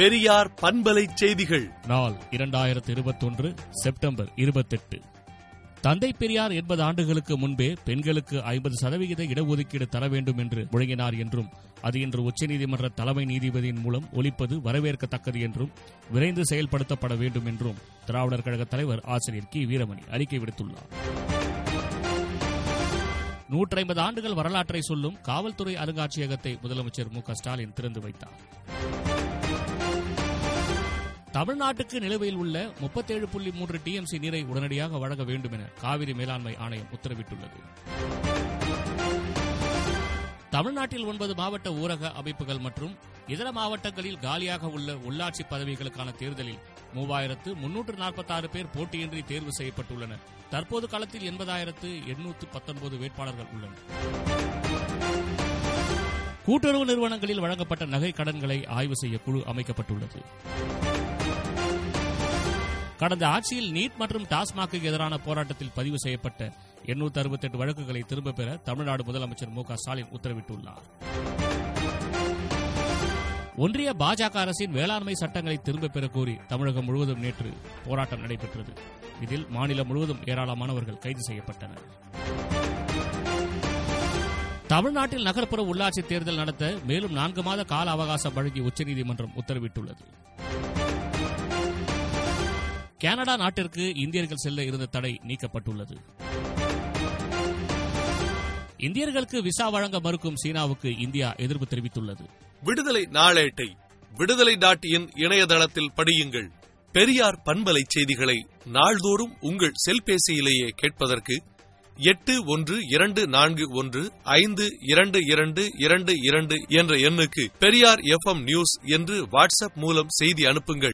பெரியார் பண்பலை செய்திகள். நாள் இரண்டாயிரத்தி இருபத்தொன்று செப்டம்பர் இருபத்தெட்டு. தந்தை பெரியார் எண்பது ஆண்டுகளுக்கு முன்பே பெண்களுக்கு ஐம்பது சதவிகித இடஒதுக்கீடு தர வேண்டும் என்று முழங்கினார் என்றும் அது இன்று உச்சநீதிமன்ற தலைமை நீதிபதியின் மூலம் ஒழிப்பது வரவேற்கத்தக்கது என்றும் விரைந்து செயல்படுத்தப்பட வேண்டும் என்றும் திராவிடர் கழக தலைவர் ஆசிரியர் கி. வீரமணி அறிக்கை விடுத்துள்ளார். நூற்றி ஐம்பது ஆண்டுகள் வரலாற்றை சொல்லும் காவல்துறை அருங்காட்சியகத்தை முதலமைச்சர் மு க ஸ்டாலின் திறந்து வைத்தார். தமிழ்நாட்டுக்கு நிலுவையில் உள்ள முப்பத்தேழு புள்ளி மூன்று டிஎம்சி நீரை உடனடியாக வழங்க வேண்டும் என காவிரி மேலாண்மை ஆணையம் உத்தரவிட்டுள்ளது. தமிழ்நாட்டில் ஒன்பது மாவட்ட ஊரக அமைப்புகள் மற்றும் இதர மாவட்டங்களில் காலியாக உள்ள உள்ளாட்சி பதவிகளுக்கான தேர்தலில் மூவாயிரத்து முன்னூற்று நாற்பத்தாறு பேர் போட்டியின்றி தேர்வு செய்யப்பட்டுள்ளனர். தற்போது காலத்தில் எண்பதாயிரத்து எண்ணூற்று பத்தொன்பது வேட்பாளர்கள் உள்ளனர். கூட்டுறவு நிறுவனங்களில் வழங்கப்பட்ட நகை கடன்களை ஆய்வு செய்ய குழு அமைக்கப்பட்டுள்ளது. கடந்த ஆட்சியில் நீட் மற்றும் டாஸ்மாக்கு எதிரான போராட்டத்தில் பதிவு செய்யப்பட்ட எண்ணூற்று அறுபத்தெட்டு வழக்குகளை திரும்பப் பெற தமிழ்நாடு முதலமைச்சர் மு க ஸ்டாலின் உத்தரவிட்டுள்ளார். ஒன்றிய பாஜக அரசின் வேளாண்மை சட்டங்களை திரும்பப் பெற கோரி தமிழகம் முழுவதும் நேற்று போராட்டம் நடைபெற்றது. இதில் மாநிலம் முழுவதும் ஏராளமானவர்கள் கைது செய்யப்பட்டனர். தமிழ்நாட்டில் நகர்ப்புற உள்ளாட்சி தேர்தல் நடத்த மேலும் நான்கு மாத கால அவகாசம் வழங்கி உச்சநீதிமன்றம் உத்தரவிட்டுள்ளது. கனடா நாட்டிற்கு இந்தியர்கள் செல்ல இருந்த தடை நீக்கப்பட்டுள்ளது. இந்தியர்களுக்கு விசா வழங்க மறுக்கும் சீனாவுக்கு இந்தியா எதிர்ப்பு தெரிவித்துள்ளது. விடுதலை நாளேட்டை விடுதலை டாட் இன் இணையதளத்தில் படியுங்கள். பெரியார் பண்பலை செய்திகளை நாள்தோறும் உங்கள் செல்பேசியிலேயே கேட்பதற்கு எட்டு ஒன்று இரண்டு நான்கு ஒன்று ஐந்து இரண்டு இரண்டு இரண்டு இரண்டு என்ற எண்ணுக்கு பெரியார் எஃப் நியூஸ் என்று வாட்ஸ்அப் மூலம் செய்தி அனுப்புங்கள்.